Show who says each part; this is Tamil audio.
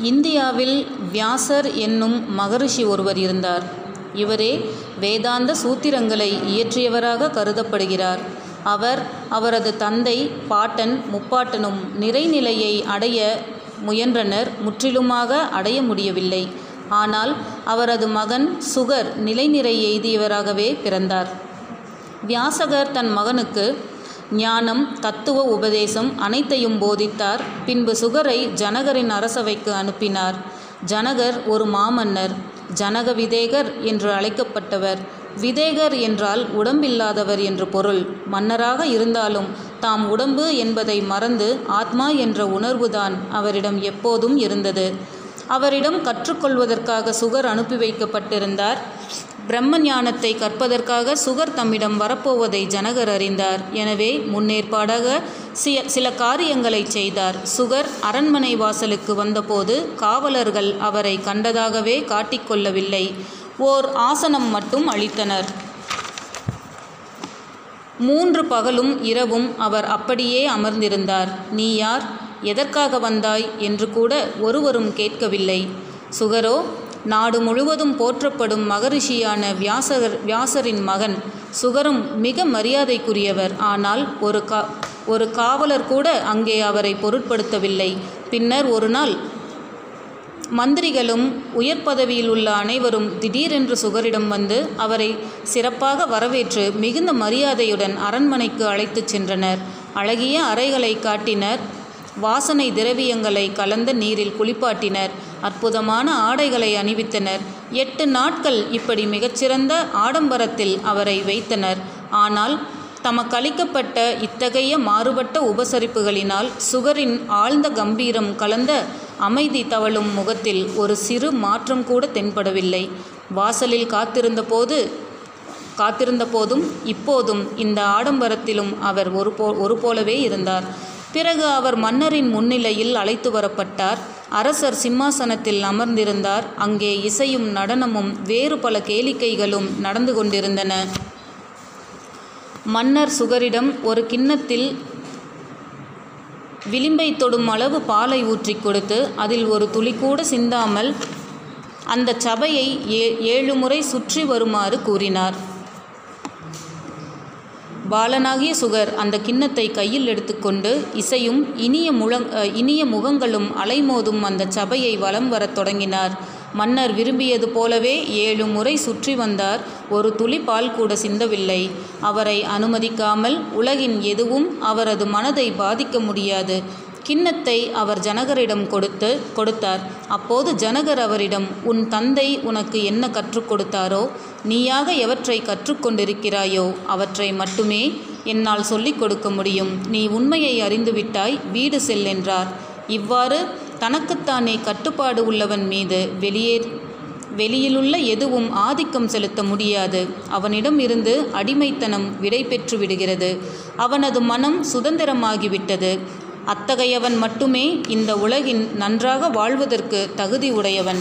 Speaker 1: இந்தியாவில் வியாசர் என்னும் மகரிஷி ஒருவர் இருந்தார். இவரே வேதாந்த சூத்திரங்களை இயற்றியவராக கருதப்படுகிறார். அவர் அவரது தந்தை பாட்டன் முப்பாட்டனும் நிறைநிலையை அடைய முயன்றனர் முற்றிலுமாக அடைய முடியவில்லை. ஆனால் அவரது மகன் சுகர் நிலைநிறை எய்தியவராகவே பிறந்தார். வியாசகர் தன் மகனுக்கு ஞானம் தத்துவ உபதேசம் அனைத்தையும் போதித்தார். பின்பு சுகரை ஜனகரின் அரசவைக்கு அனுப்பினார். ஜனகர் ஒரு மாமன்னர். ஜனக விதேகர் என்று அழைக்கப்பட்டவர். விதேகர் என்றால் உடம்பில்லாதவர் என்று பொருள். மன்னராக இருந்தாலும் தாம் உடம்பு என்பதை மறந்து ஆத்மா என்ற உணர்வுதான் அவரிடம் எப்போதும் இருந்தது. அவரிடம் கற்றுக்கொள்வதற்காக சுகர் அனுப்பி வைக்கப்பட்டிருந்தார். பிரம்ம ஞானத்தை கற்பதற்காக சுகர் தம்மிடம் வரப்போவதை ஜனகர் அறிந்தார். எனவே முன்னேற்பாடாக சில சில காரியங்களை செய்தார். சுகர் அரண்மனை வாசலுக்கு வந்தபோது காவலர்கள் அவரை கண்டதாகவே காட்டிக்கொள்ளவில்லை. ஓர் ஆசனம் மட்டும் அளித்தனர். மூன்று பகலும் இரவும் அவர் அப்படியே அமர்ந்திருந்தார். நீ யார்? எதற்காக வந்தாய்? என்று கூட ஒருவரும் கேட்கவில்லை. சுகரோ நாடு முழுவதும் போற்றப்படும் மகரிஷியான வியாசகர் வியாசரின் மகன் சுகரும் மிக மரியாதைக்குரியவர். ஆனால் ஒரு கா ஒரு காவலர் கூட அங்கே அவரை பொருட்படுத்தவில்லை. பின்னர் ஒரு நாள் மந்திரிகளும் உயர் பதவியில் உள்ள அனைவரும் திடீரென்று சுகரிடம் வந்து அவரை சிறப்பாக வரவேற்று மிகுந்த மரியாதையுடன் அரண்மனைக்கு அழைத்துச் சென்றனர். அழகிய அறைகளை காட்டினர். வாசனை திரவியங்களை கலந்த நீரில் குளிப்பாட்டினர். அற்புதமான ஆடைகளை அணிவித்தனர். எட்டு நாட்கள் இப்படி மிகச்சிறந்த ஆடம்பரத்தில் அவரை வைத்தனர். ஆனால் தமக்களிக்கப்பட்ட இத்தகைய மாறுபட்ட உபசரிப்புகளினால் சுகரின் ஆழ்ந்த கம்பீரம் கலந்த அமைதி தவழும் முகத்தில் ஒரு சிறு மாற்றம் கூட தென்படவில்லை. வாசலில் காத்திருந்த போது காத்திருந்த போதும் இப்போதும் இந்த ஆடம்பரத்திலும் அவர் ஒரு போ ஒரு போலவே இருந்தார். பிறகு அவர் மன்னரின் முன்னிலையில் அழைத்து வரப்பட்டார். அரசர் சிம்மாசனத்தில் அமர்ந்திருந்தார். அங்கே இசையும் நடனமும் வேறு பல கேளிக்கைகளும் நடந்து கொண்டிருந்தன. மன்னர் சுகரிடம் ஒரு கிண்ணத்தில் விளிம்பை தொடும் அளவு பாலை ஊற்றி கொடுத்து அதில் ஒரு துளி கூட சிந்தாமல் அந்த சபையை ஏ ஏழு முறை சுற்றி வருமாறு கூறினார். பாலனாகிய சுகர் அந்த கிண்ணத்தை கையில் எடுத்துக்கொண்டு இசையும் இனிய முழங் இனிய முகங்களும் அலைமோதும் அந்த சபையை வலம் வரத் தொடங்கினார். மன்னர் விரும்பியது போலவே ஏழு முறை சுற்றி வந்தார். ஒரு துளி பால் கூட சிந்தவில்லை. அவரை அனுமதிக்காமல் உலகின் எதுவும் அவரது மனதை பாதிக்க முடியாது. கிண்ணத்தை அவர் ஜனகரிடம் கொடுத்து கொடுத்தார். அப்போது ஜனகர் அவரிடம் உன் தந்தை உனக்கு என்ன கற்றுக் கொடுத்தாரோ நீயாக எவற்றை கற்றுக்கொண்டிருக்கிறாயோ அவற்றை மட்டுமே என்னால் சொல்லிக் கொடுக்க முடியும். நீ உண்மையை அறிந்துவிட்டாய் வீடு செல் என்றார். இவ்வாறு தனக்குத்தானே கட்டுப்பாடு உள்ளவன் மீது வெளியே வெளியிலுள்ள எதுவும் ஆதிக்கம் செலுத்த முடியாது. அவனிடம் இருந்து அடிமைத்தனம் விடை பெற்று விடுகிறது. அவனது மனம் சுதந்திரமாகிவிட்டது. அத்தகையவன் மட்டுமே இந்த உலகின் நன்றாக வாழ்வதற்கு தகுதி உடையவன்.